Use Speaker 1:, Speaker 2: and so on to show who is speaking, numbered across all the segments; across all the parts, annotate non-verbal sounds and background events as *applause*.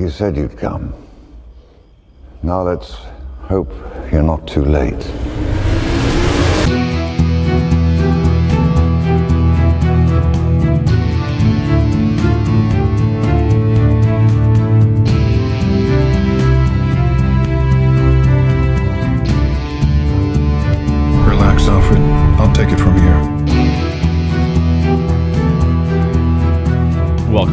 Speaker 1: You said you'd come. Now let's hope you're not too late.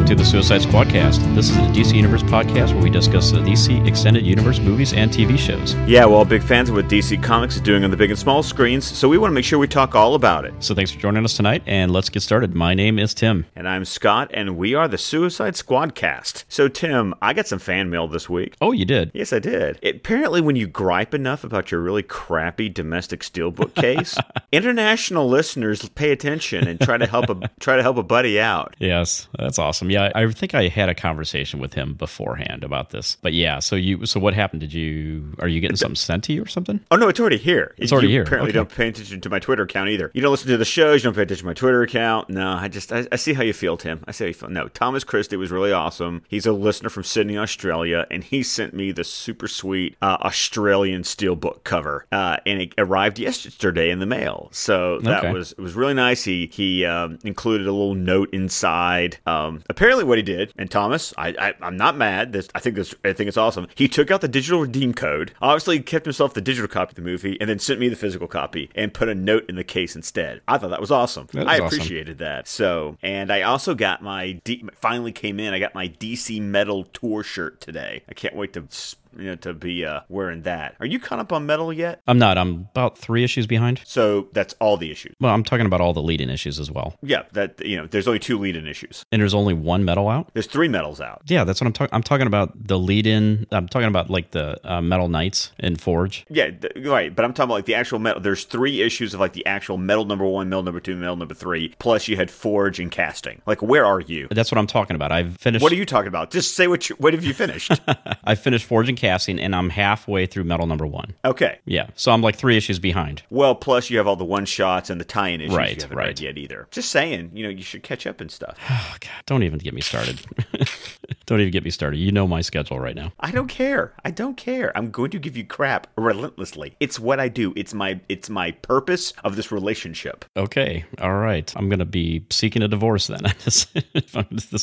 Speaker 2: To the Suicide Squadcast. This is a DC Universe podcast where we discuss the DC Extended Universe movies and TV shows.
Speaker 3: Yeah, we're all big fans of what DC Comics is doing on the big and small screens, so we want to make sure we talk all about it.
Speaker 2: So thanks for joining us tonight, and let's get started. My name is Tim.
Speaker 3: And I'm Scott, and we are the Suicide Squadcast. So, Tim, I got some fan mail this week.
Speaker 2: Oh, you did?
Speaker 3: Yes, I did. apparently, when you gripe enough about your really crappy domestic steelbook case, *laughs* international listeners pay attention and try to help a try to help a buddy out.
Speaker 2: Yes, that's awesome. Yeah, I think I had a conversation with him beforehand about this. But yeah, so you, so what happened? Did you, are you getting something sent to you or something?
Speaker 3: Oh no, it's already here.
Speaker 2: It's already
Speaker 3: you
Speaker 2: here.
Speaker 3: Apparently,
Speaker 2: Okay.
Speaker 3: don't pay attention to my Twitter account either. You don't listen to the shows. You don't pay attention to my Twitter account. No, I just I, I see how you feel, Tim. I see how you feel. No, Thomas Christie was really awesome. He's a listener from Sydney, Australia, and he sent me the super sweet uh, Australian steelbook cover, uh, and it arrived yesterday in the mail. So that
Speaker 2: Okay.
Speaker 3: was it was really nice. He he um, included a little note inside. Um, apparently, what he did, and Thomas, I, I I'm not mad. This I think this I think it's awesome. He took out the digital redeem code. Obviously, kept himself the digital copy of the movie, and then sent me the physical copy and put a note in the case instead. I thought that was awesome.
Speaker 2: That
Speaker 3: I
Speaker 2: awesome.
Speaker 3: appreciated that. So, and I also got my D, finally came in. I got my DC Metal tour shirt today. I can't wait to. You know, to be uh, wearing that. Are you caught up on metal yet?
Speaker 2: I'm not. I'm about three issues behind.
Speaker 3: So that's all the issues.
Speaker 2: Well, I'm talking about all the lead in issues as well.
Speaker 3: Yeah, that you know, there's only two lead-in issues.
Speaker 2: And there's only one metal out?
Speaker 3: There's three metals out.
Speaker 2: Yeah, that's what I'm talking. I'm talking about the lead in. I'm talking about like the uh, Metal Knights in Forge.
Speaker 3: Yeah, th- right. But I'm talking about like the actual metal. There's three issues of like the actual metal number one, metal number two, metal number three. Plus, you had forge and casting. Like, where are you?
Speaker 2: That's what I'm talking about. I've finished.
Speaker 3: What are you talking about? Just say what you, what have you finished? *laughs*
Speaker 2: I finished Forge and Casting, and I'm halfway through Metal Number One.
Speaker 3: okay.
Speaker 2: Yeah, so I'm like three issues behind.
Speaker 3: Well, plus you have all the one shots and the tie-in issues
Speaker 2: Right,
Speaker 3: you haven't
Speaker 2: right.
Speaker 3: read yet either. Just saying, you know, you should catch up and stuff.
Speaker 2: Oh *sighs* God, don't even get me started. *laughs* don't even get me started. You know my schedule right now.
Speaker 3: I don't care. I don't care. I'm going to give you crap relentlessly. It's what I do. It's my it's my purpose of this relationship.
Speaker 2: Okay, all right. I'm gonna be seeking a divorce then. *laughs* this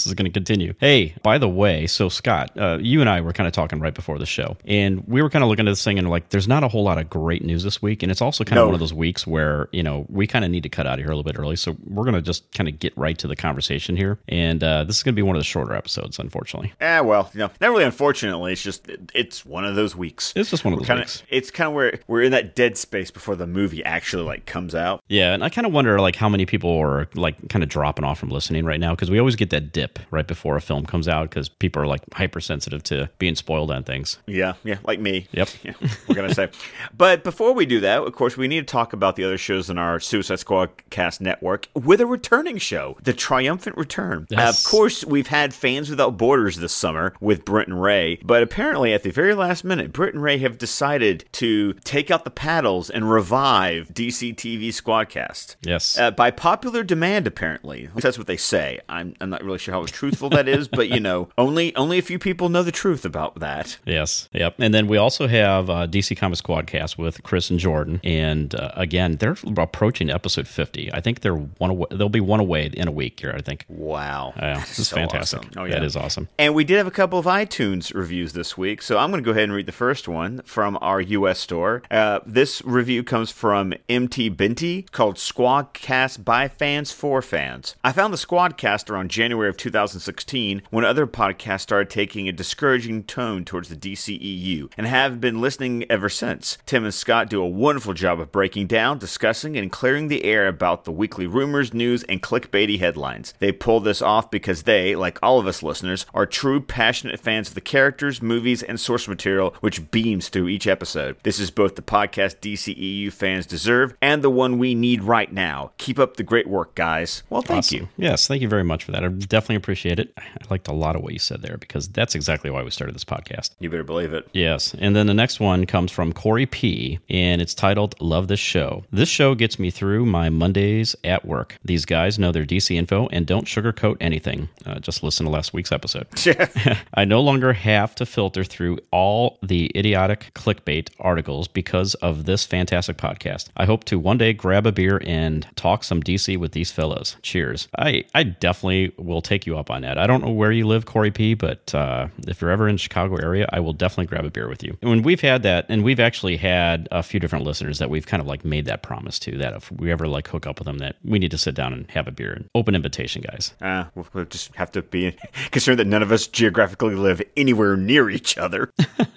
Speaker 2: is gonna continue. Hey, by the way, so Scott, uh, you and I were kind of talking right before the show, and we were kind of looking at this thing and like, there's not a whole lot of great news this week, and it's also kind of
Speaker 3: No.
Speaker 2: one of those weeks where you know we kind of need to cut out of here a little bit early, so we're gonna just kind of get right to the conversation here, and uh, this is gonna be one of the shorter episodes, unfortunately.
Speaker 3: Eh, well, you know, not really. Unfortunately, it's just it, it's one of those weeks.
Speaker 2: It's just one of those
Speaker 3: Kinda,
Speaker 2: weeks.
Speaker 3: it's kind of where we're in that dead space before the movie actually like comes out.
Speaker 2: Yeah, and I kind of wonder like how many people are like kind of dropping off from listening right now because we always get that dip right before a film comes out because people are like hypersensitive to being spoiled on things.
Speaker 3: Yeah, yeah, like me.
Speaker 2: Yep. *laughs*
Speaker 3: Yeah, we're gonna say. But before we do that, of course, we need to talk about the other shows in our Suicide Squad cast network with a returning show, the triumphant return.
Speaker 2: Yes.
Speaker 3: of course, we've had fans without borders this summer with Brent and Ray, but apparently at the very last minute, Brent and Ray have decided to take out the paddles and revive DC TV Squadcast.
Speaker 2: Yes.
Speaker 3: Uh, by popular demand, apparently. That's what they say. I'm, I'm not really sure how truthful that is, but you know, *laughs* only only a few people know the truth about that.
Speaker 2: Yes. Yep. And then we also have uh, DC Comics Squadcast with Chris and Jordan, and uh, again, they're approaching episode fifty. I think they're one away. They'll be one away in a week here. I think.
Speaker 3: Wow.
Speaker 2: Yeah, this
Speaker 3: is so
Speaker 2: fantastic.
Speaker 3: awesome. Oh,
Speaker 2: That
Speaker 3: yeah.
Speaker 2: is awesome.
Speaker 3: And we did have a couple of iTunes reviews this week, so I'm going to go ahead and read the first one from our U.S. store. Uh, this review comes from MT Binty called Squadcast by Fans for Fans. I found the Squadcast around January of 2016 when other podcasts started taking a discouraging tone towards the DCEU and have been listening ever since. Tim and Scott do a wonderful job of breaking down, discussing, and clearing the air about the weekly rumors, news, and clickbaity headlines. They pull this off because they, like all of us listeners, are true passionate fans of the characters, movies, and source material which beams through each episode. This is both the podcast DCEU fans deserve and the one we need right now. Keep up the great work, guys. Well, thank
Speaker 2: Awesome.
Speaker 3: you.
Speaker 2: Yes, thank you very much for that. I definitely appreciate it. I liked a lot of what you said there because that's exactly why we started this podcast.
Speaker 3: You better believe it.
Speaker 2: Yes. And then the next one comes from Corey P. and it's titled Love This Show. This show gets me through my Mondays at work. These guys know their DC info and don't sugarcoat anything. Uh, just listen to last week's episode. *laughs* episode. *laughs* I no longer have to filter through all the idiotic clickbait articles because of this fantastic podcast. I hope to one day grab a beer and talk some DC with these fellas. Cheers. I, I definitely will take you up on that. I don't know where you live, Corey P, but uh, if you're ever in Chicago area, I will definitely grab a beer with you. And when we've had that, and we've actually had a few different listeners that we've kind of like made that promise to that if we ever like hook up with them, that we need to sit down and have a beer. Open invitation, guys.
Speaker 3: Uh, we'll, we'll just have to be *laughs* concerned that none of us geographically live anywhere near each other. *laughs*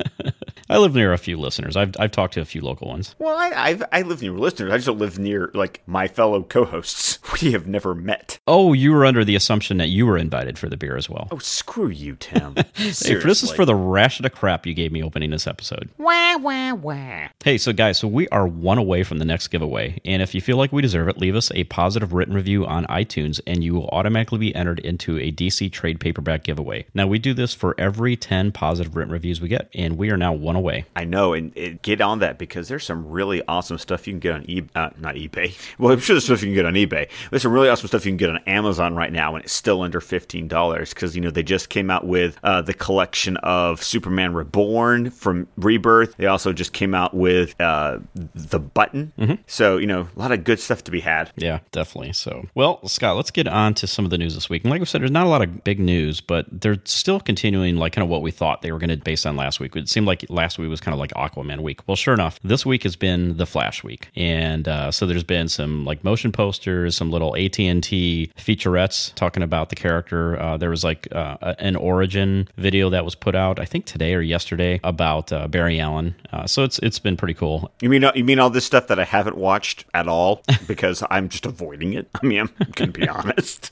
Speaker 2: I live near a few listeners. I've, I've talked to a few local ones.
Speaker 3: Well, I I've, I live near listeners. I just don't live near like my fellow co-hosts. *laughs* We have never met.
Speaker 2: Oh, you were under the assumption that you were invited for the beer as well.
Speaker 3: Oh, screw you, *laughs* Tim.
Speaker 2: Hey, this is for the rash of the crap you gave me opening this episode.
Speaker 3: wah wah wah.
Speaker 2: Hey, so guys, so we are one away from the next giveaway. And if you feel like we deserve it, leave us a positive written review on iTunes and you will automatically be entered into a DC trade paperback giveaway. Now, we do this for every 10 positive written reviews we get, and we are now one away.
Speaker 3: I know, and it, get on that because there's some really awesome stuff you can get on eBay. Uh, not eBay. *laughs* Well, I'm sure there's stuff you can get on eBay. There's some really awesome stuff you can get on Amazon right now, and it's still under fifteen dollars because you know they just came out with uh, the collection of Superman Reborn from Rebirth. They also just came out with uh, the Button. So you know, a lot of good stuff to be had.
Speaker 2: Yeah, definitely. So, well, Scott, let's get on to some of the news this week. And like I said, there's not a lot of big news, but they're still continuing like kind of what we thought they were going to based on last week. It seemed like last week was kind of like Aquaman week. Well, sure enough, this week has been the Flash week, and uh, so there's been some like motion posters, some little AT and T featurettes talking about the character. Uh, there was like uh, an origin video that was put out, I think today or yesterday, about uh, Barry Allen. Uh, so it's it's been pretty cool.
Speaker 3: You mean you mean all this stuff that I haven't watched at all because I'm just avoiding it? I mean, I'm gonna be *laughs* honest.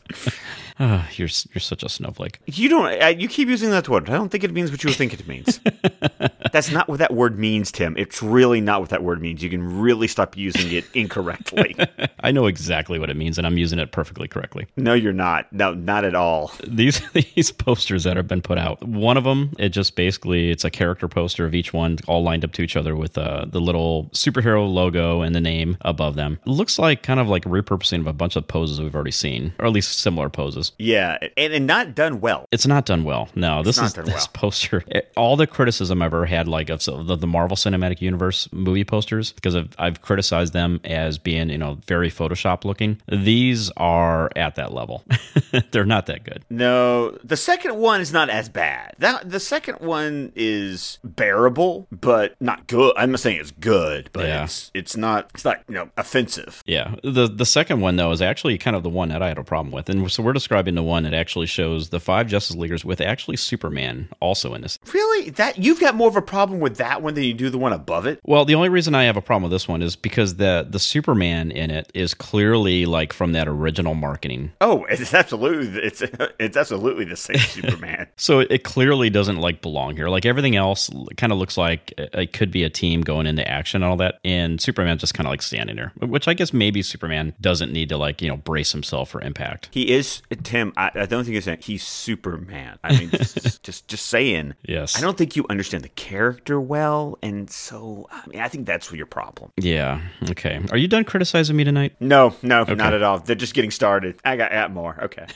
Speaker 2: Uh, you're you're such a snowflake.
Speaker 3: You don't. Uh, you keep using that word. I don't think it means what you think it means. *laughs* That's not what that word means, Tim. It's really not what that word means. You can really stop using it incorrectly. *laughs*
Speaker 2: I know exactly what it means, and I'm using it perfectly correctly.
Speaker 3: no, you're not. No, not at all.
Speaker 2: These *laughs* these posters that have been put out. One of them, it just basically it's a character poster of each one, all lined up to each other with uh, the little superhero logo and the name above them. It looks like kind of like repurposing of a bunch of poses we've already seen, or at least similar poses.
Speaker 3: Yeah, and, and not done well.
Speaker 2: It's not done well. No, this
Speaker 3: not
Speaker 2: is this
Speaker 3: well.
Speaker 2: poster. it- *laughs* all the criticism I've ever had, like of so- the, the Marvel Cinematic Universe movie posters, because I've, I've criticized them as being you know very Photoshop looking. These are at that level. *laughs* They're not that good.
Speaker 3: No, the second one is not as bad. That the second one is bearable, but not good. I'm not saying it's good, but
Speaker 2: Yeah.
Speaker 3: it's it's not it's not you know offensive.
Speaker 2: Yeah. The the second one though is actually kind of the one that I had a problem with. And so we're describing the one that actually shows the five Justice Leaguers with actually Superman also in this.
Speaker 3: Really, that you've got more of a problem with that one than you do the one above it.
Speaker 2: Well, the only reason I have a problem with this one is because the the Superman in it is clearly like from that original marketing.
Speaker 3: Oh, *laughs* it's absolutely it's it's absolutely the same *laughs* Superman.
Speaker 2: So it clearly doesn't like belong here. Like everything else kind of looks like it could be a team going into action and all that. And Superman just kind of like standing there, which I guess maybe Superman doesn't need to like, you know, brace himself for impact.
Speaker 3: He is Tim. I, I don't think it's that he's Superman. I mean, just, just just saying. *laughs*
Speaker 2: Yes.
Speaker 3: I don't think you understand the character well, and so I mean, I think that's your problem.
Speaker 2: Yeah. Okay. Are you done criticizing me tonight?
Speaker 3: No, no, not at all. They're just getting started. I got, got more. Okay. *laughs*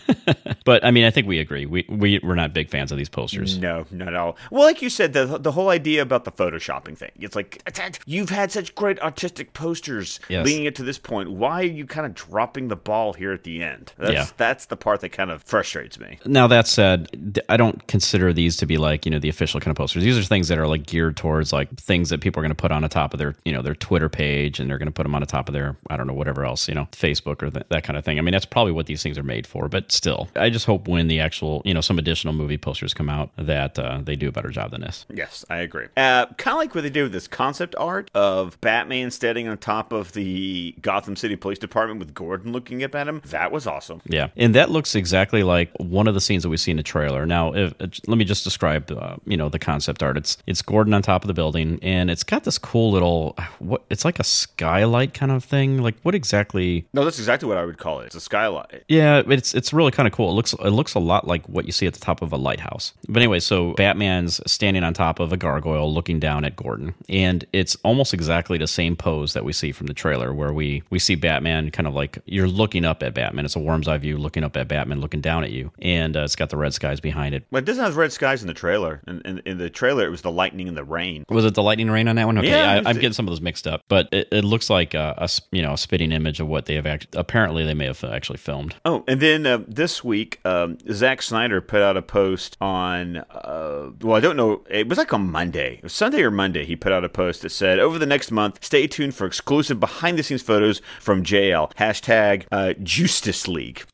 Speaker 2: But I mean, I think we agree. We we we're not big fans of these posters.
Speaker 3: No, not at all. Well, like you said, the the whole idea about the photoshopping thing. It's like you've had such great artistic posters
Speaker 2: Yes.
Speaker 3: leading it to this point. Why are you kind of dropping the ball here at the end? That's,
Speaker 2: Yeah.
Speaker 3: that's the part that kind of frustrates me.
Speaker 2: Now that said, I don't consider these to be like you know the official kind of posters. These are things that are like geared towards like things that people are going to put on the top of their you know their Twitter page, and they're going to put them on the top of their I don't know whatever else you know Facebook or th- that kind of thing. I mean that's probably what these things are made for. But still, I just hope when the actual you know some additional movie posters come out that uh, they do a better job than this.
Speaker 3: Yes, I agree. Uh, kind of like what they did with this concept art of Batman standing on top of the Gotham City Police Department with Gordon looking up at him. That was awesome.
Speaker 2: Yeah, and that looks exactly like one of the scenes that we see in the trailer. Now, if, uh, let me just describe, uh, you know, the concept art. It's it's Gordon on top of the building, and it's got this cool little what? It's like a skylight kind of thing. Like, what exactly.
Speaker 3: No, that's exactly what I would call it. It's a skylight.
Speaker 2: Yeah, it's it's really kind of cool. It looks it looks a lot like what you see at the top of a lighthouse. But anyway, so Batman's standing on top of a gargoyle, looking down at Gordon, and it's almost exactly the same pose that we see from the trailer, where we we see Batman kind of like you're looking up at Batman. It's a worm's eye view, looking up at Batman, looking down at you, and uh, it's got the red skies behind it.
Speaker 3: But it doesn't have red skies in the trailer. In, in, in the trailer, it was the lightning and the rain.
Speaker 2: Was it the lightning rain on that one? Okay,
Speaker 3: Yeah,
Speaker 2: I, I'm getting some of those mixed up, but it, it looks like a, a s- you know a spitting image of what they have act- apparently they may have actually filmed.
Speaker 3: Oh, and then uh, this week, um, Zack Snyder put out a post on, uh, well, I don't know, it was like on Monday, it was Sunday or Monday. He put out a post that said, over the next month, stay tuned for exclusive behind the scenes photos from JL. Hashtag uh, Justice League. *laughs*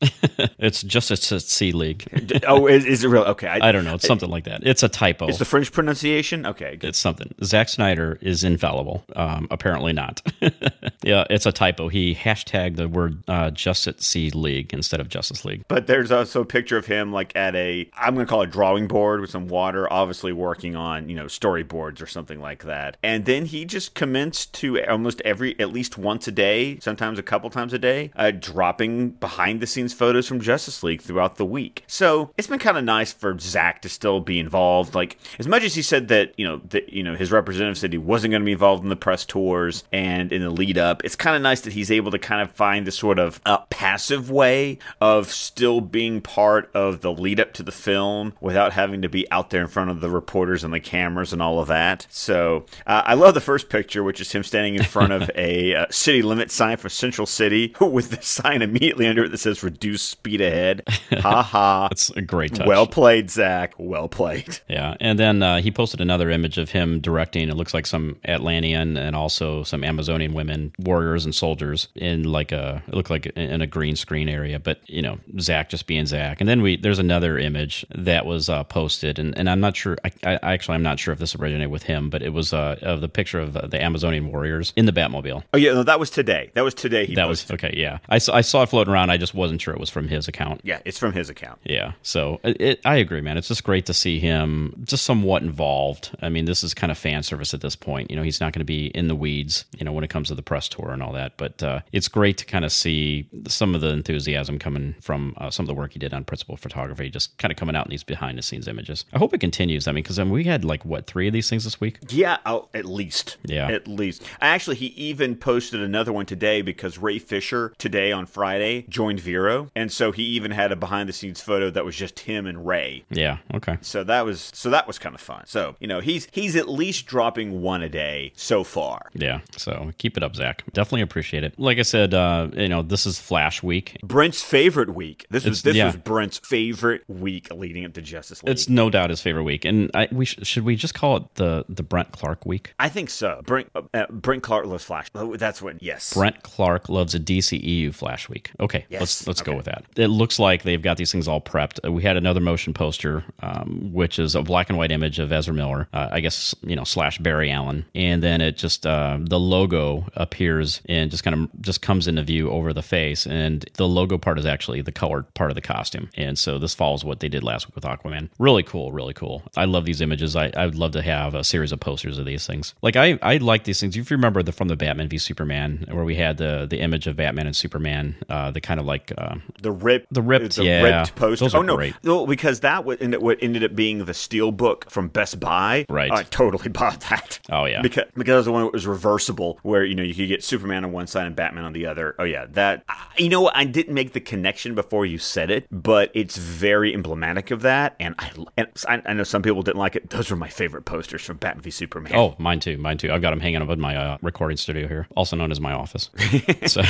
Speaker 2: It's just a C League. *laughs*
Speaker 3: Oh, is, is it real? Okay.
Speaker 2: I don't know. It's something like that. It's a typo.
Speaker 3: It's the French pronunciation? Okay. Good.
Speaker 2: It's something. Zack Snyder is infallible. Um, apparently not. *laughs* yeah, it's a typo. He hashtagged the word uh, Justice C League instead of Justice League.
Speaker 3: But there's also a picture of him like at a I'm going to call it drawing board with some water, obviously working on, you know, storyboards or something like that. And then he just commenced to almost every at least once a day, sometimes a couple times a day, uh, dropping behind the scenes photos from Justice League throughout the week. So, it's been kind of nice for Zack to still be involved. Like as much as he said that, you know, that you know, his representative said he wasn't going to be involved in the press tours and in the lead up. It's kind of nice that he's able to kind of find this sort of uh, passive way of still being part of the lead up to the film without having to be out there in front of the reporters and the cameras and all of that. So uh, I love the first picture, which is him standing in front of *laughs* a uh, city limit sign for Central City *laughs* with the sign immediately under it that says "Reduce speed ahead." *laughs* ha ha.
Speaker 2: That's a great touch.
Speaker 3: Well played, Zack. Well played. *laughs*
Speaker 2: Yeah, and then uh, he posted another image of him directing. It looks like some Atlantean and also some Amazonian women, warriors and soldiers in like a it looked like in a green screen area. But you know, Zack just being Zack. And then we there's another image that was uh, posted, and, and I'm not sure. I, I actually I'm not sure if this originated with him, but it was uh, of the picture of uh, the Amazonian warriors in the Batmobile.
Speaker 3: Oh yeah, no, that was today. That was today. He
Speaker 2: That
Speaker 3: posted.
Speaker 2: was okay. Yeah, I saw, I saw it floating around. I just wasn't sure it was from his account.
Speaker 3: Yeah, it's from his account.
Speaker 2: Yeah, so it, it, I agree, man. It's just great to see him just somewhat involved. I mean, this is kind of fan service at this point. You know, he's not going to be in the weeds, you know, when it comes to the press tour and all that. But uh, it's great to kind of see some of the enthusiasm coming from uh, some of the work he did on principal photography, just kind of coming out in these behind the scenes images. I hope it continues. I mean, because I mean, we had like what three of these things this week?
Speaker 3: Yeah, oh, at least.
Speaker 2: Yeah.
Speaker 3: At least. Actually, he even posted another one today because Ray Fisher today on Friday joined Vero, and so he even had a behind the scenes photo that was just him and Ray.
Speaker 2: Yeah. Okay.
Speaker 3: So that was so that was kind of fun. So, you know, he's he's at least dropping one a day so far.
Speaker 2: Yeah. So keep it up, Zack. Definitely appreciate it. Like I said, uh, you know, this is Flash Week.
Speaker 3: Brent's favorite week. This was
Speaker 2: It's-
Speaker 3: this
Speaker 2: yeah.
Speaker 3: was Brent's favorite week leading up to Justice League.
Speaker 2: It's no doubt his favorite week, and I, we sh- should we just call it the the Brent Clark week?
Speaker 3: I think so. Brent uh, uh, Brent Clark loves Flash. Oh, That's what. Yes.
Speaker 2: Brent Clark loves a DCEU Flash Week. Okay,
Speaker 3: Yes,
Speaker 2: let's let's go with that. It looks like they've got these things all prepped. Uh, We had another motion poster, um, which is a black and white image of Ezra Miller, uh, I guess you know slash Barry Allen, and then it just uh, the logo appears and just kind of just comes into view over the face, and the logo part is actually the colored part of the costume, and so this follows what they did last week with Aquaman. Really cool, really cool. I love these images. I, I would love to have a series of posters of these things. Like I I like these things. If you remember the from the Batman v Superman, where we had the the image of Batman and Superman, uh, the kind of like uh,
Speaker 3: The ripped,
Speaker 2: The ripped,
Speaker 3: the
Speaker 2: yeah.
Speaker 3: ripped poster.
Speaker 2: Those
Speaker 3: oh no,
Speaker 2: great.
Speaker 3: no, because that ended, what ended up being the steel book from Best Buy.
Speaker 2: Right.
Speaker 3: I totally *laughs* bought that.
Speaker 2: Oh, yeah.
Speaker 3: because because the one that was reversible, where you know you could get Superman on one side and Batman on the other. Oh yeah, that. You know? I didn't make the connection before you said it, but it's very emblematic of that, and I and I, I know some people didn't like it. Those were my favorite posters from Batman v Superman.
Speaker 2: oh mine too, mine too. I've got them hanging up in my uh, recording studio here, also known as my office. *laughs* so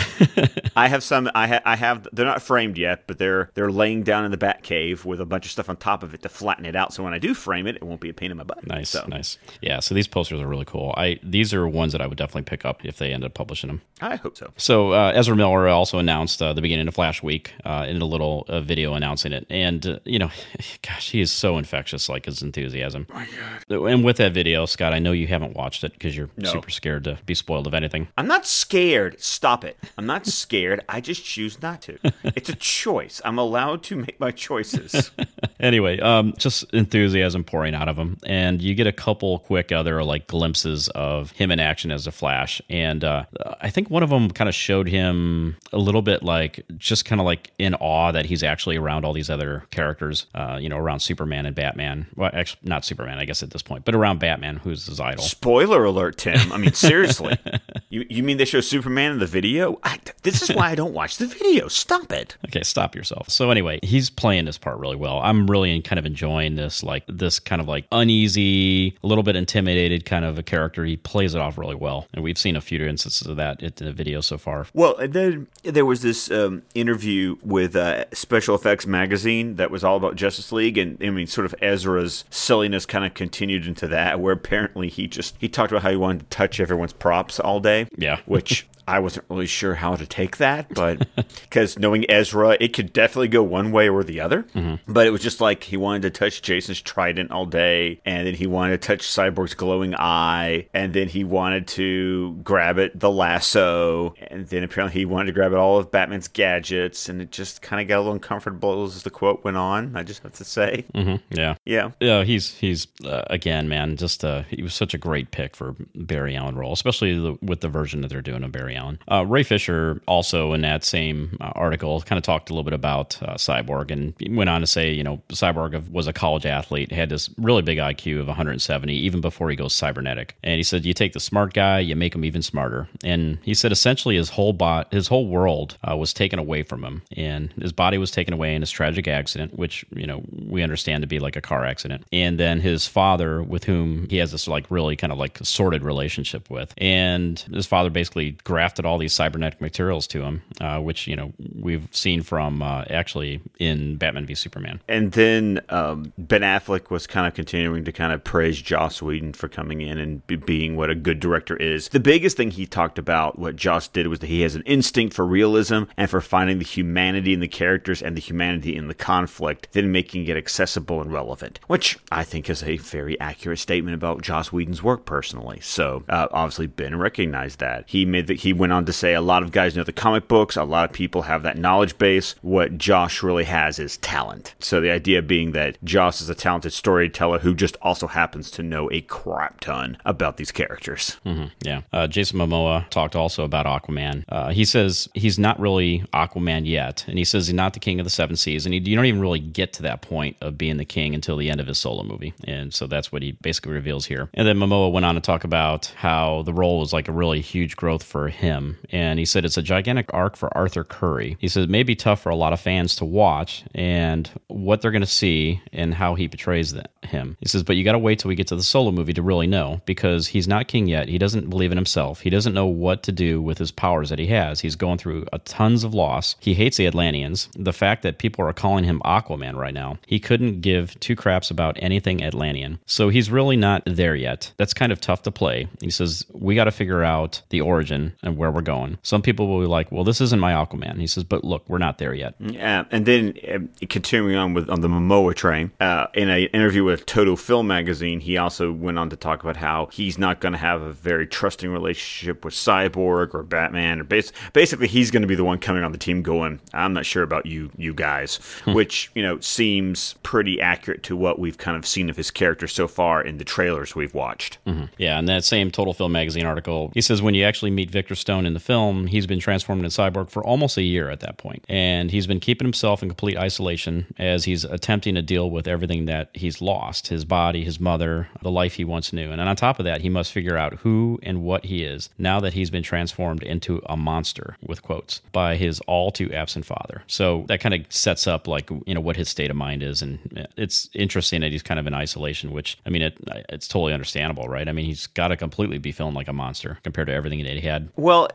Speaker 3: I have some. I, ha- I have. They're not framed yet, but they're they're laying down in the Bat Cave with a bunch of stuff on top of it to flatten it out. So when I do frame it, it won't be a pain in my butt.
Speaker 2: nice,
Speaker 3: So
Speaker 2: nice. Yeah, so these posters are really cool. I these are ones that I would definitely pick up if they end up publishing them.
Speaker 3: I hope so.
Speaker 2: So uh, Ezra Miller also announced uh, the beginning of Flash Week uh, in a little uh, video announcing it, and uh, you know, *laughs* gosh, he is so infectious, like his enthusiasm. my God! And with that video, Scott, I know you haven't watched it because you're
Speaker 3: No.
Speaker 2: super scared to be spoiled of anything.
Speaker 3: I'm not scared. Stop it. I'm not *laughs* scared. I just choose not to. It's a choice. I'm allowed to make my choices. *laughs*
Speaker 2: anyway, um, just enthusiasm pouring out of him, and you get a couple quick other like glimpses of him in action as a Flash, and uh, I think one of them kind of showed him a little bit like just kind of like in awe that he's actually around all these other characters, uh, you know, around Superman and Batman. Well, actually, not Superman, I guess at this point, but around Batman, who's his idol.
Speaker 3: Spoiler alert, Tim. I mean, seriously. *laughs* you you mean they show Superman in the video? I, this is why I don't watch the video. Stop it.
Speaker 2: Okay, stop yourself. So anyway, he's playing this part really well. I'm really kind of enjoying this, like this kind of like uneasy, a little bit intimidated kind of a character. He plays it off really well, and we've seen a few instances of that in the video so far.
Speaker 3: Well, and then there was this um, interview with uh, Special Effects Magazine that was all about Justice League, and I mean, sort of Ezra's silliness kind of continued into that, where apparently he just he talked about how he wanted to touch everyone's props all day.
Speaker 2: Yeah,
Speaker 3: which *laughs* I wasn't really sure how to take that, but *laughs* because knowing Ezra, it could definitely go one way or the other. Mm-hmm. But it was just like he wanted to touch Jason's trident all day, and then he wanted to touch Cyborg's glowing eye, and then he wanted to grab it, the lasso, and then apparently he wanted to grab it all of Batman's gadgets, and it just kind of got a little uncomfortable as the quote went on. I just have to say,
Speaker 2: mm-hmm. yeah,
Speaker 3: yeah,
Speaker 2: yeah. He's he's uh, again, man, just uh, he was such a great pick for Barry Allen role, especially the, with the version that they're doing of Barry Allen. Uh, Ray Fisher also in that same uh, article kind of talked a little bit about uh, Cyborg and went on to say, you know, Cyborg was a college athlete, had this really big IQ of 170 even before he goes cybernetic. And he said, you take the smart guy, you make him even smarter. And he said essentially his whole bot, his whole world uh, was taken away from him, and his body was taken away in his tragic accident, which you know we understand to be like a car accident. And then his father, with whom he has this like really kind of like sordid relationship with, and his father basically grabbed grafted all these cybernetic materials to him, uh, which you know we've seen from uh, actually in Batman v Superman.
Speaker 3: And then um, Ben Affleck was kind of continuing to kind of praise Joss Whedon for coming in and be being what a good director is. The biggest thing he talked about, what Joss did, was that he has an instinct for realism and for finding the humanity in the characters and the humanity in the conflict, then making it accessible and relevant, which I think is a very accurate statement about Joss Whedon's work personally. So uh, obviously Ben recognized that. He made that he went on to say a lot of guys know the comic books, a lot of people have that knowledge base. What Joss really has is talent. So the idea being that Joss is a talented storyteller who just also happens to know a crap ton about these characters.
Speaker 2: Mm-hmm. Yeah. Uh, Jason Momoa talked also about Aquaman. Uh, he says he's not really Aquaman yet, and he says he's not the king of the seven seas, and he, you don't even really get to that point of being the king until the end of his solo movie. And so that's what he basically reveals here. And then Momoa went on to talk about how the role was like a really huge growth for him him. And he said it's a gigantic arc for Arthur Curry. He said it may be tough for a lot of fans to watch and what they're going to see and how he portrays him. He says, but you got to wait till we get to the solo movie to really know because he's not king yet. He doesn't believe in himself. He doesn't know what to do with his powers that he has. He's going through a tons of loss. He hates the Atlanteans. The fact that people are calling him Aquaman right now, he couldn't give two craps about anything Atlantean. So he's really not there yet. That's kind of tough to play. He says, we got to figure out the origin and where we're going. Some people will be like, well, this isn't my Aquaman. He says, but look, we're not there yet.
Speaker 3: Yeah. And then uh, continuing on with on the Momoa train, uh, in an interview with Total Film magazine, he also went on to talk about how he's not going to have a very trusting relationship with Cyborg or Batman, or bas- basically he's going to be the one coming on the team going, I'm not sure about you, you guys, hmm. which you know seems pretty accurate to what we've kind of seen of his character so far in the trailers we've watched.
Speaker 2: Mm-hmm. Yeah, and that same Total Film magazine article, he says when you actually meet Victor Stone in the film, he's been transformed into cyborg for almost a year at that point. And he's been keeping himself in complete isolation as he's attempting to deal with everything that he's lost his body, his mother, the life he once knew. And on top of that, he must figure out who and what he is now that he's been transformed into a monster, with quotes, by his all too absent father. So that kind of sets up, like, you know, what his state of mind is. And eh, it's interesting that he's kind of in isolation, which, I mean, it, it's totally understandable, right? I mean, he's got to completely be feeling like a monster compared to everything that he had.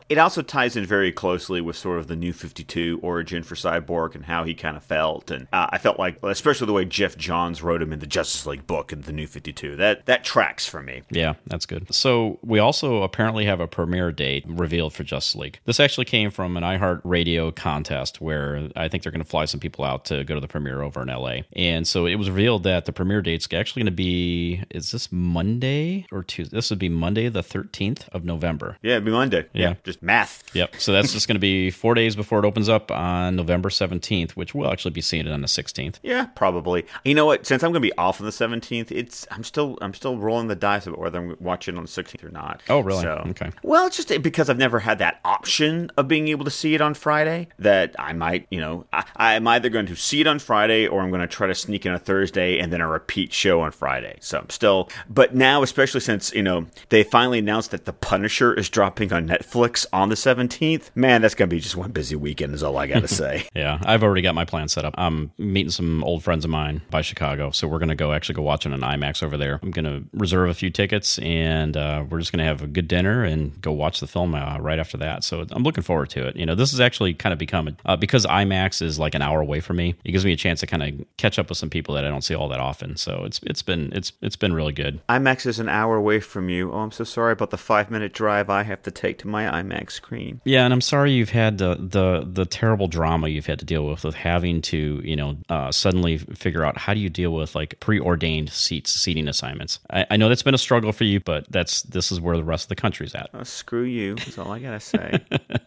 Speaker 3: It also ties in very closely with sort of the new 52 origin for Cyborg and how he kind of felt. And uh, I felt like, especially the way Geoff Johns wrote him in the Justice League book in the new 52, that, that tracks for me.
Speaker 2: Yeah, that's good. So we also apparently have a premiere date revealed for Justice League. This actually came from an iHeart Radio contest where I think they're going to fly some people out to go to the premiere over in LA. And so it was revealed that the premiere date's actually going to be, is this Monday or Tuesday? This would be Monday the 13th of November.
Speaker 3: Yeah, it'd be Monday.
Speaker 2: Yeah, Yeah.
Speaker 3: just math.
Speaker 2: Yep. So that's just going to be four days before it opens up on November 17th, which we'll actually be seeing it on the 16th.
Speaker 3: Yeah, probably. You know what? Since I'm going to be off on the 17th, it's I'm still I'm still rolling the dice about whether I'm watching on the 16th or not.
Speaker 2: Oh, really?
Speaker 3: So,
Speaker 2: Okay.
Speaker 3: Well, it's just because I've never had that option of being able to see it on Friday. That I might, you know, I, I'm either going to see it on Friday or I'm going to try to sneak in a Thursday and then a repeat show on Friday. So I'm still, but now, especially since you know they finally announced that The Punisher is dropping on Netflix on the 17th. Man, that's going to be just one busy weekend. Is all I got to *laughs* say.
Speaker 2: Yeah, I've already got my plan set up. I'm meeting some old friends of mine by Chicago, so we're gonna go actually go watch on IMAX over there. I'm gonna reserve a few tickets, and uh, we're just gonna have a good dinner and go watch the film uh, right after that. So I'm looking forward to it. You know, this has actually kind of become a, uh, because IMAX is like an hour away from me. It gives me a chance to kind of catch up with some people that I don't see all that often. So it's it's been it's it's been really good.
Speaker 3: IMAX is an hour away from you. Oh, I'm so sorry about the five minute drive I have to take to my IMAX screen.
Speaker 2: Yeah, and I'm sorry you've had the the the terrible drama you've had to deal with with having to you know uh, suddenly figure out how do you deal with like preordained seats seating assignments. I, I know that's been a struggle for you, but that's this is where the rest of the country's at.
Speaker 3: Oh, screw you. That's all I gotta *laughs* say.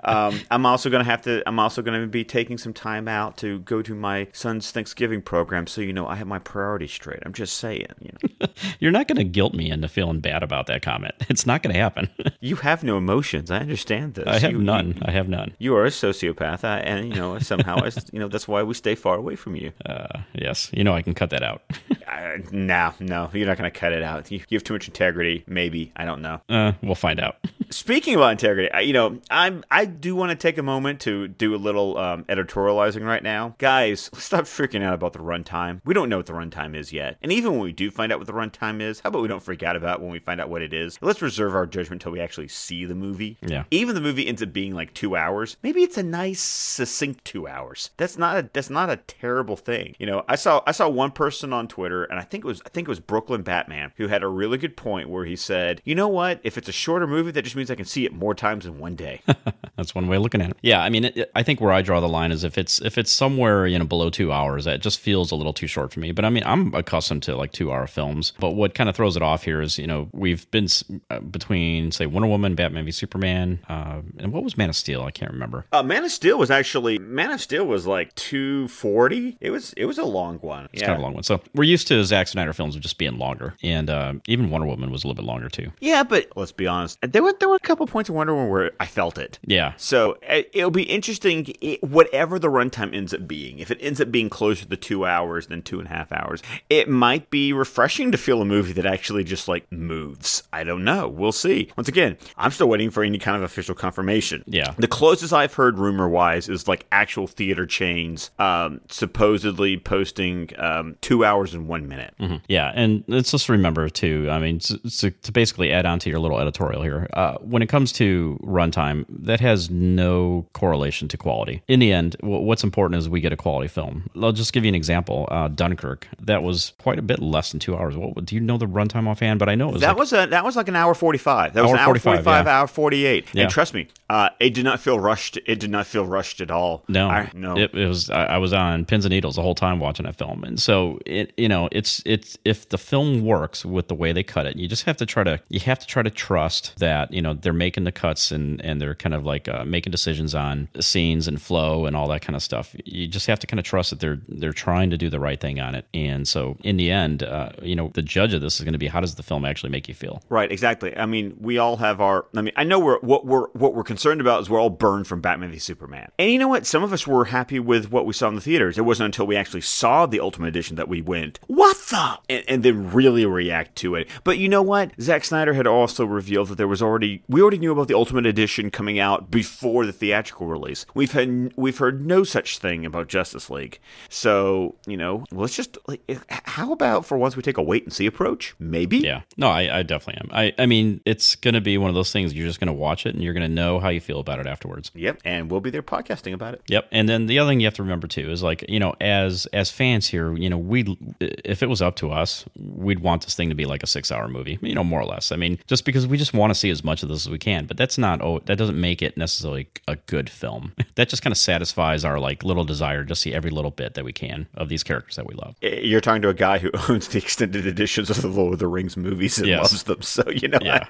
Speaker 3: um, I'm also gonna have to. I'm also gonna be taking some time out to go to my son's Thanksgiving program, so you know I have my priorities straight. I'm just saying. You know, *laughs*
Speaker 2: You're not going to guilt me into feeling bad about that comment. It's not going to happen.
Speaker 3: you have no emotions. I understand this.
Speaker 2: I have
Speaker 3: You-
Speaker 2: none.
Speaker 3: You,
Speaker 2: I have none.
Speaker 3: you are a sociopath, uh, and you know somehow, I, *laughs* you know that's why we stay far away from you.
Speaker 2: Uh, yes, you know I can cut that out. *laughs*
Speaker 3: Uh, no, no, you're not gonna cut it out. You, you have too much integrity. Maybe I don't know.
Speaker 2: Uh, we'll find out. *laughs*
Speaker 3: Speaking about integrity, I, you know, I'm I do want to take a moment to do a little um, editorializing right now, guys. Stop freaking out about the runtime. We don't know what the runtime is yet, and even when we do find out what the runtime is, how about we don't freak out about when we find out what it is? Let's reserve our judgment until we actually see the movie.
Speaker 2: Yeah.
Speaker 3: Even the movie ends up being like two hours. Maybe it's a nice succinct two hours. That's not a that's not a terrible thing. You know, I saw I saw one person on Twitter, and I think it was I think it was Brooklyn Batman who had a really good point where he said, you know what? If it's a shorter movie, that just means I can see it more times in one day. *laughs*
Speaker 2: That's one way of looking at it. Yeah, I mean, it, it- I think where I draw the line is if it's if it's somewhere you know below two hours, that just feels a little too short for me. But I mean, I'm accustomed to like two hour films. But what kind of throws it off here is you know we've been uh, between say Wonder Woman, Batman v Superman, uh, and what was Man of Steel? I can't remember.
Speaker 3: Uh, Man of Steel was actually Man of Steel was like two forty. It was it was a long one.
Speaker 2: It's kind of a long one. So we're used to Zack Snyder films just being longer, and uh, even Wonder Woman was a little bit longer too.
Speaker 3: Yeah, but let's be honest. There were there were a couple points in Wonder Woman where I felt it.
Speaker 2: Yeah,
Speaker 3: So it- it'll be interesting, it, whatever the runtime ends up being. If it ends up being closer to two hours than two and a half hours, it might be refreshing to feel a movie that actually just like moves. I don't know. We'll see. Once again, I'm still waiting for any kind of official confirmation.
Speaker 2: Yeah.
Speaker 3: The closest I've heard rumor wise is like actual theater chains um, supposedly posting um, two hours and one minute. Mm-hmm.
Speaker 2: Yeah. And let's just remember, too, I mean, to, to basically add on to your little editorial here, uh, when it comes to runtime, that has no correlation to quality. In the end, what's important is we get a quality film. I'll just give you an example uh, Dunkirk. That was quite a bit less than two hours. What, do you know the runtime offhand? But I know it was.
Speaker 3: That,
Speaker 2: like,
Speaker 3: was, a, that was like an hour 45. That was
Speaker 2: hour
Speaker 3: an hour
Speaker 2: 45,
Speaker 3: 45
Speaker 2: yeah.
Speaker 3: hour 48 state.
Speaker 2: Yeah.
Speaker 3: And trust me, uh, it did not feel rushed. It did not feel rushed at all.
Speaker 2: No,
Speaker 3: I, no.
Speaker 2: It, it was. I, I was on pins and needles the whole time watching that film, and so it. You know, it's it's if the film works with the way they cut it, you just have to try to you have to try to trust that you know they're making the cuts and and they're kind of like uh, making decisions on scenes and flow and all that kind of stuff. You just have to kind of trust that they're they're trying to do the right thing on it, and so in the end, uh, you know, the judge of this is going to be how does the film actually make you feel.
Speaker 3: Right, exactly. I mean, we all have our. I mean, I know we're what we're what we're concerned about is we're all burned from Batman v Superman. And you know what? Some of us were happy with what we saw in the theaters. It wasn't until we actually saw the Ultimate Edition that we went, "What the?" and, and then really react to it. But you know what? Zack Snyder had also revealed that there was already we already knew about the Ultimate Edition coming out before the theatrical release. We've had we've heard no such thing about Justice League. So you know, let's just like, eh, how about for once we take a wait and see approach? Maybe.
Speaker 2: Yeah, no, I, I definitely am. I, I mean, it's going to be one of those things. You're just going to watch it and you're going to know how you feel about it afterwards.
Speaker 3: Yep, and we'll be there podcasting about it.
Speaker 2: Yep. And then the other thing you have to remember too is like, you know, as as fans here, you know, we if it was up to us, we'd want this thing to be like a 6-hour movie, you know, more or less. I mean, just because we just want to see as much of this as we can, but that's not oh, that doesn't make it necessarily a good film. *laughs* that just kind of satisfies our like little desire to see every little bit that we can of these characters that we love.
Speaker 3: Eh, you're talking to a guy who *laughs* owns the extended editions of the Lord of the Rings movies and
Speaker 2: Yes.
Speaker 3: loves them. So you know,
Speaker 2: Yeah.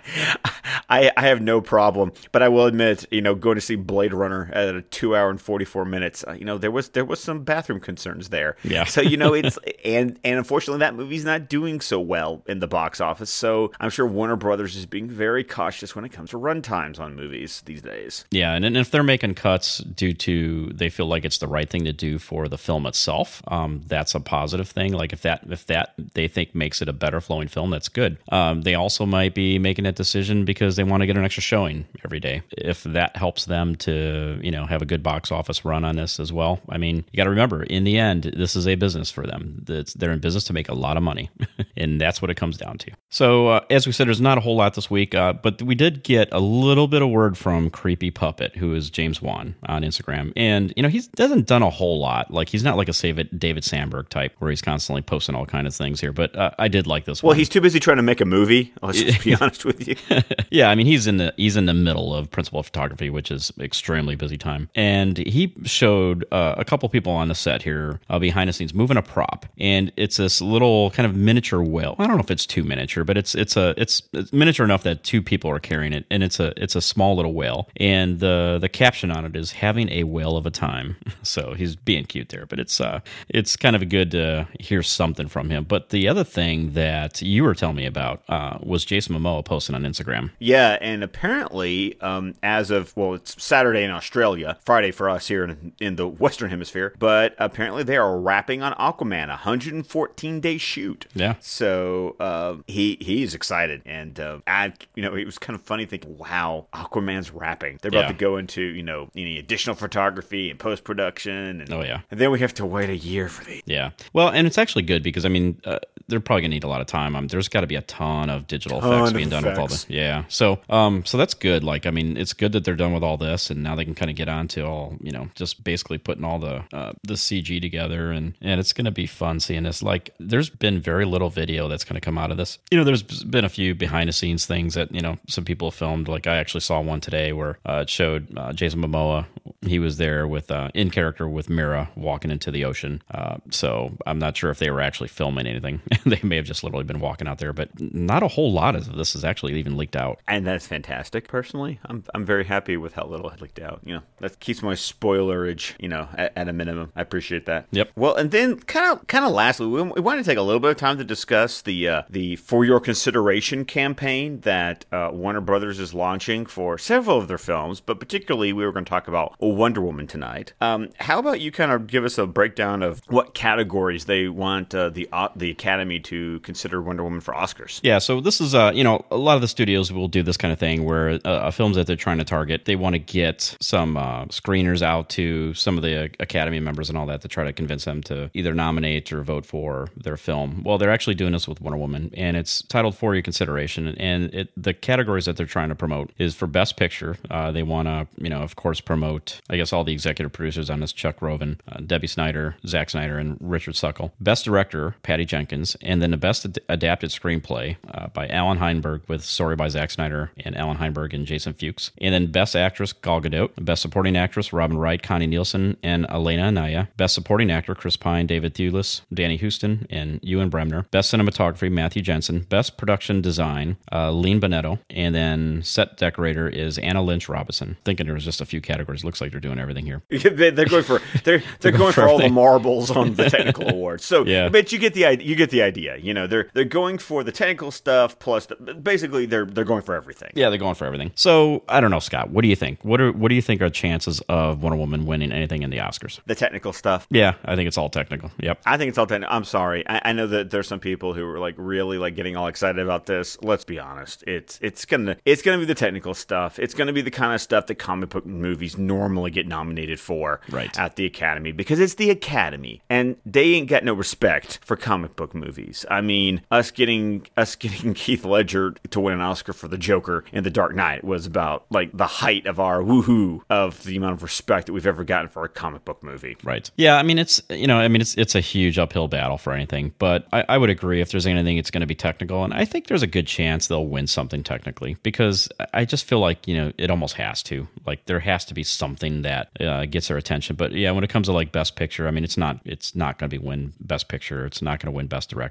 Speaker 3: I, I I have no problem. But I will admit, you know, going to see Blade Runner at a two hour and forty four minutes, uh, you know, there was there was some bathroom concerns there.
Speaker 2: Yeah.
Speaker 3: So you know, it's *laughs* and and unfortunately, that movie's not doing so well in the box office. So I'm sure Warner Brothers is being very cautious when it comes to run times on movies these days.
Speaker 2: Yeah, and, and if they're making cuts due to they feel like it's the right thing to do for the film itself, um, that's a positive thing. Like if that if that they think makes it a better flowing film, that's good. Um, they also might be making that decision because they want to get an extra showing every day. If that helps them to you know have a good box office run on this as well, I mean you got to remember in the end this is a business for them. That's, they're in business to make a lot of money, *laughs* and that's what it comes down to. So uh, as we said, there's not a whole lot this week, uh, but we did get a little bit of word from Creepy Puppet, who is James Wan on Instagram, and you know he doesn't done a whole lot. Like he's not like a save it David Sandberg type where he's constantly posting all kind of things here. But uh, I did like this one.
Speaker 3: Well,
Speaker 2: one.
Speaker 3: he's too busy trying to make a movie. Let's just be *laughs* honest with you. *laughs*
Speaker 2: yeah, I mean he's in the he's in the middle of principal photography, which is extremely busy time. And he showed uh, a couple people on the set here uh, behind the scenes moving a prop, and it's this little kind of miniature whale. I don't know if it's too miniature, but it's it's a it's, it's miniature enough that two people are carrying it, and it's a it's a small little whale. And the the caption on it is "having a whale of a time." *laughs* So he's being cute there, but it's uh it's kind of good to hear something from him. But the other thing that you were telling me about uh, was Jason Momoa posting on Instagram.
Speaker 3: Yeah, and apparently, um, as of well, it's Saturday in Australia, Friday for us here in, in the Western Hemisphere. But apparently, they are wrapping on Aquaman, a 114 day shoot.
Speaker 2: Yeah.
Speaker 3: So uh, he he's excited, and uh, I, you know, it was kind of funny thinking, wow, Aquaman's wrapping. They're about
Speaker 2: Yeah.
Speaker 3: to go into you know any additional photography and post production, and,
Speaker 2: Oh, yeah.
Speaker 3: and then we have to wait a year for the.
Speaker 2: Yeah. Well, and it's actually good because I mean, uh, they're probably gonna need a lot of time. Um, there's got to be a ton of digital
Speaker 3: Ton
Speaker 2: effects being done with all
Speaker 3: effects.
Speaker 2: the yeah. So um, so that's good. Like I mean, it's good that they're done with all this, and now they can kind of get on to all you know, just basically putting all the uh, the CG together, and and it's gonna be fun seeing this. Like, there's been very little video that's gonna come out of this. You know, there's been a few behind the scenes things that you know some people have filmed. Like I actually saw one today where uh, it showed uh, Jason Momoa. He was there with uh, in character with Mera walking into the ocean. Uh, so I'm not sure if they were actually filming anything. *laughs* *laughs* they may have just literally been walking out there, but not a whole lot of this is actually even leaked out.
Speaker 3: And that's fantastic. Personally, I'm I'm very happy with how little it leaked out. You know, that keeps my spoilerage, you know, at, at a minimum. I appreciate that.
Speaker 2: Yep.
Speaker 3: Well, and then kind of kind of lastly, we, we want to take a little bit of time to discuss the uh, the for your consideration campaign that uh, Warner Brothers is launching for several of their films, but particularly we were going to talk about Wonder Woman tonight. Um, how about you kind of give us a breakdown of what categories they want uh, the uh, the Academy to consider Wonder Woman for Oscars?
Speaker 2: Yeah, so this is uh, you know, a lot of the studios will do this kind of thing where uh, films that they're trying to target, they want to get some uh, screeners out to some of the uh, Academy members and all that to try to convince them to either nominate or vote for their film. Well, they're actually doing this with Wonder Woman, and it's titled for your consideration. And it, the categories that they're trying to promote is for Best Picture. Uh, they want to, you know, of course, promote. I guess all the executive producers on this: Chuck Roven, uh, Debbie Snyder, Zack Snyder, and Richard Suckle. Best Director, Patty Jenkins, and then the Best ad- Adapted Screenplay uh, by Allan Heinberg with Story by Zack Snyder and Allan Heinberg and Jason Fuchs. And then Best Actress, Gal Gadot. Best Supporting Actress, Robin Wright, Connie Nielsen, and Elena Anaya. Best Supporting Actor, Chris Pine, David Thewlis, Danny Huston, and Ewan Bremner. Best Cinematography, Matthew Jensen. Best Production Design, uh, Lean Bonetto. And then Set Decorator is Anna Lynch Robinson. Thinking there was just a few categories. Looks like they're doing everything here. *laughs*
Speaker 3: They- they're going for they're they're going for all the marbles on the *laughs* technical awards. So,
Speaker 2: Yeah.
Speaker 3: but you get the idea. You get the idea. You know, they're they're going for the technical stuff plus the, basically they're they're going for everything.
Speaker 2: Yeah, they're going for everything. So I don't know, Scott. What do you think? What are what do you think are chances of Wonder Woman winning anything in the Oscars?
Speaker 3: The technical stuff.
Speaker 2: Yeah, I think it's all technical. Yep.
Speaker 3: I think it's all technical. I'm sorry. I, I know that there's some people who are like really like getting all excited about this. Let's be honest. It's it's gonna it's gonna be the technical stuff. It's gonna be the kind of stuff that comic book movies normally get nominated for
Speaker 2: Right.
Speaker 3: at the Academy because it's the Academy and they ain't got no respect for comic book movies. Movies. I mean, us getting us getting *laughs* Heath Ledger to win an Oscar for The Joker in The Dark Knight was about like the height of our woohoo of the amount of respect that we've ever gotten for a comic book movie.
Speaker 2: Right. Yeah. I mean, it's you know, I mean, it's it's a huge uphill battle for anything, but I, I would agree if there's anything, it's going to be technical, and I think there's a good chance they'll win something technically because I just feel like you know it almost has to. Like there has to be something that uh, gets their attention. But yeah, when it comes to like Best Picture, I mean, it's not it's not going to be win Best Picture. It's not going to win Best Director,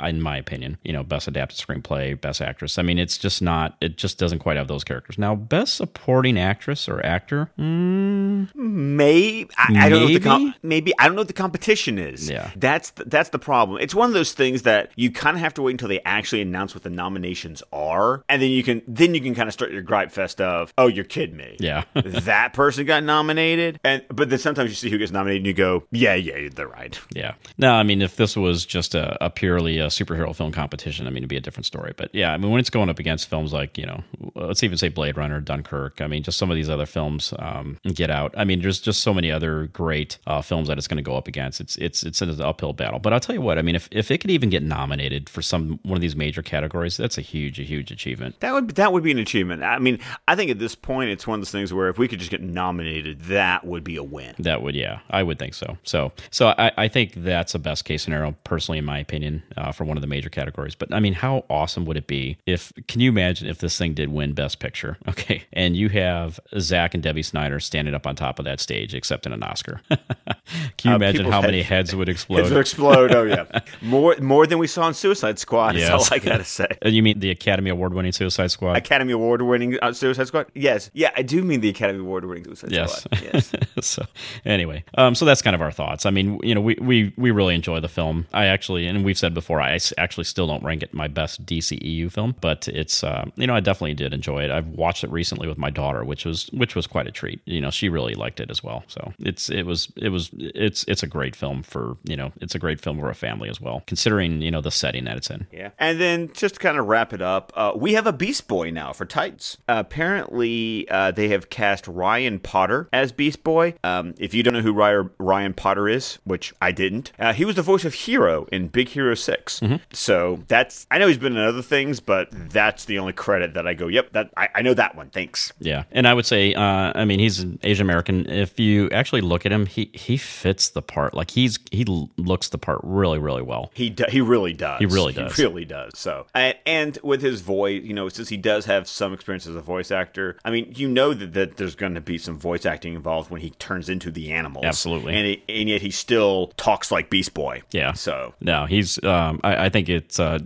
Speaker 2: in my opinion. You know, Best Adapted Screenplay, Best Actress. I mean, it's just not. It just doesn't quite have those characters. Now, Best Supporting Actress or Actor. Mm,
Speaker 3: Maybe I, I don't know what the com- maybe I don't know what the competition is.
Speaker 2: Yeah.
Speaker 3: that's the, that's the problem. It's one of those things that you kind of have to wait until they actually announce what the nominations are, and then you can then you can kind of start your gripe fest of, oh, you're kidding me.
Speaker 2: Yeah. *laughs*
Speaker 3: that person got nominated, and but then sometimes you see who gets nominated, and you go, yeah, yeah, they're right.
Speaker 2: Yeah. No, I mean, if this was just a, a purely a superhero film competition, I mean, it'd be a different story. But yeah, I mean, when it's going up against films like, you know, let's even say Blade Runner, Dunkirk, I mean, just some of these other films, um, Get Out. I mean, there's just so many other great uh, films that it's going to go up against. It's it's it's an uphill battle. But I'll tell you what, I mean, if, if it could even get nominated for some one of these major categories, that's a huge, a huge achievement.
Speaker 3: That would that would be an achievement. I mean, I think at this point, it's one of those things where if we could just get nominated, that would be a win.
Speaker 2: That would, yeah, I would think so. So, so I, I think that's a best case scenario, personally, in my opinion, uh, for one of the major categories. But I mean, how awesome would it be if? Can you imagine if this thing did win Best Picture? *laughs* Okay, and you have Zack and Debbie Snyder standing up on top of that stage accepting an Oscar. *laughs* can you
Speaker 3: Uh,
Speaker 2: imagine how many
Speaker 3: heads-
Speaker 2: would explode?
Speaker 3: Heads would explode. Oh yeah, *laughs* more more than we saw in Suicide Squad.
Speaker 2: Yes.
Speaker 3: Is all I gotta say.
Speaker 2: Uh, you mean the Academy Award winning Suicide Squad?
Speaker 3: Academy Award winning uh, Suicide Squad. Yes, yeah, I do mean the Academy Award winning Suicide
Speaker 2: Yes.
Speaker 3: Squad. Yes.
Speaker 2: so anyway, um, so that's kind of our thoughts. I mean, you know, we, we we really enjoy the film. I actually, and we've said before, I actually still don't rank it my best DCEU film, but it's uh, you know, I definitely did enjoy it. I've watched it recently with my daughter, which was which was quite a treat. You know, she really liked it as well. So it's it was it was it's it's a great film for you know, it's a great film for a family as well, considering you know the setting that it's in.
Speaker 3: Yeah. And then just to kind of wrap it up, uh, we have a Beast Boy now for Titans. Uh, apparently, they have cast Ryan Potter as Beast Boy. Um, if you don't know who Ryan, Ryan Potter is, which I didn't, uh, he was the voice of Hero in Big Hero 6. So that's, I know he's been in other things, but that's the only credit that I go, yep, that I, I know that one. Thanks.
Speaker 2: Yeah, and I would say, uh, I mean, he's an Asian American. If you actually look at him, he he fits the part. Like he's he looks the part really, really well.
Speaker 3: He do, he really does.
Speaker 2: He really does.
Speaker 3: He really does. So and, and with his voice, you know, since he does have some experience as a voice actor, I mean, you know that, that there's going to be some voice acting involved when he turns into the animals.
Speaker 2: Absolutely.
Speaker 3: And he, and yet he still talks like Beast Boy.
Speaker 2: Yeah.
Speaker 3: So
Speaker 2: No, he's. Um, I, I think it's. Uh,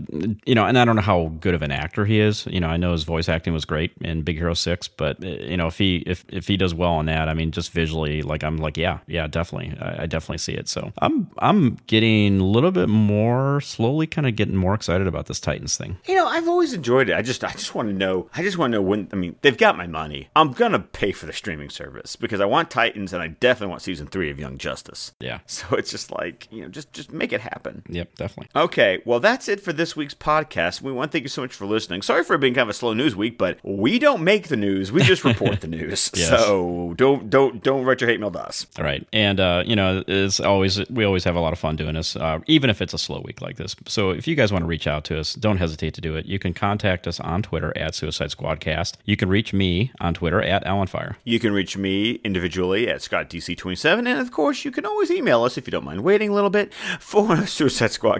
Speaker 2: you know, and I don't know how good of an actor he is. You know, I know his voice acting was great in Big Hero Six, but uh, you know, if he if if he does well on that, I mean, just visually, like I'm like, yeah, yeah, definitely, I, I definitely see it. So I'm I'm getting a little bit more slowly, kind of getting more excited about this Titans thing.
Speaker 3: you know, I've always enjoyed it. I just I just want to know. I just want to know when. I mean, they've got my money. I'm gonna pay for the streaming service because I want Titans and I definitely want season three of Young Justice.
Speaker 2: Yeah.
Speaker 3: So it's just like you know, just just make it happen.
Speaker 2: Yep, definitely.
Speaker 3: Okay, well, that's it for this week's podcast. We want to thank you so much for listening. Sorry for it being kind of a slow news week, but we don't make the news; we just report the *laughs* news.
Speaker 2: Yes.
Speaker 3: So don't don't don't write your hate mail to us.
Speaker 2: All right, and uh, you know, it's always we always have a lot of fun doing this, uh, even if it's a slow week like this. So if you guys want to reach out to us, don't hesitate to do it. You can contact us on Twitter at Suicide Squadcast. You can reach me on Twitter at Allenfire.
Speaker 3: You can reach me individually at ScottDC27, and of course, you can always email us if you don't mind waiting a little bit for *laughs*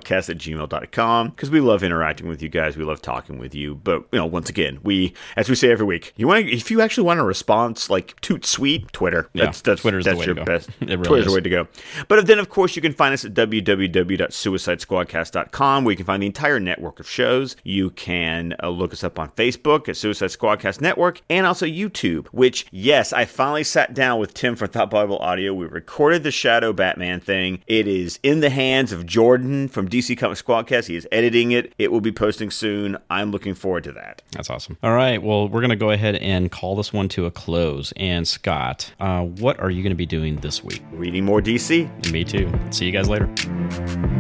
Speaker 3: suicidesquadcast at gmail.com because we love interacting with you guys. We love talking with you. But, you know, once again, we, as we say every week, you want if you actually want a response like toot sweet, Twitter.
Speaker 2: Yeah,
Speaker 3: That's, that's,
Speaker 2: Twitter's the
Speaker 3: that's
Speaker 2: way
Speaker 3: your
Speaker 2: to go.
Speaker 3: best. *laughs*
Speaker 2: Really
Speaker 3: Twitter's
Speaker 2: is.
Speaker 3: the way to go. But then, of course, you can find us at www.suicidesquadcast.com where you can find the entire network of shows. You can uh, look us up on Facebook at Suicide Squadcast Network and also YouTube, which, yes, I finally sat down with Tim from Thought Bible Audio. We recorded the Shadow Batman thing. It is in the hands of Jordan from DC Comics Squadcast. He is editing it. It will be posting soon. I'm looking forward to that.
Speaker 2: That's awesome. All right, well, we're going to go ahead and call this one to a close. And Scott, uh, what are you going to be doing this week?
Speaker 3: Reading more DC.
Speaker 2: Me too. See you guys later.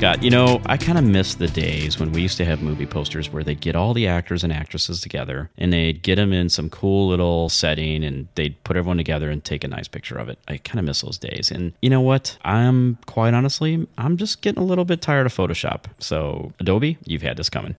Speaker 2: Scott. You know, I kind of miss the days when we used to have movie posters where they'd get all the actors and actresses together and they'd get them in some cool little setting and they'd put everyone together and take a nice picture of it. I kind of miss those days. And you know what? I'm quite honestly, I'm just getting a little bit tired of Photoshop. So, Adobe, you've had this coming.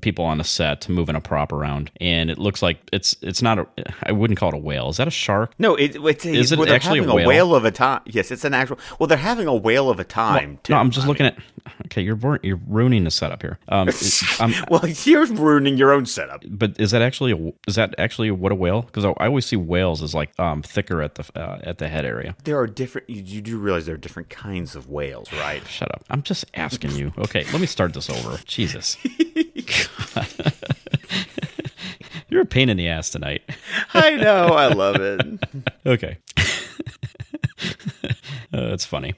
Speaker 2: People on a set to moving a prop around, and it looks like it's it's not a. I wouldn't call it a whale. Is that a shark?
Speaker 3: No, it, it's a,
Speaker 2: Is it
Speaker 3: well,
Speaker 2: actually a whale?
Speaker 3: of a time. Yes, it's an actual. Well, they're having a whale of a time. too.
Speaker 2: No, I'm just
Speaker 3: I
Speaker 2: looking
Speaker 3: mean-
Speaker 2: at. Okay, you're you're ruining the setup here. Um, um, *laughs*
Speaker 3: Well, you're ruining your own setup.
Speaker 2: but is that actually a, is that actually what a whale? Because I, I always see whales as like um thicker at the uh, at the head area.
Speaker 3: There are different. You, you do realize there are different kinds of whales, right? *sighs*
Speaker 2: Shut up. I'm just asking you. Okay, let me start this over. Jesus. *laughs* *laughs* You're a pain in the ass tonight.
Speaker 3: I know. I love it. *laughs*
Speaker 2: Okay. *laughs* Uh, that's funny.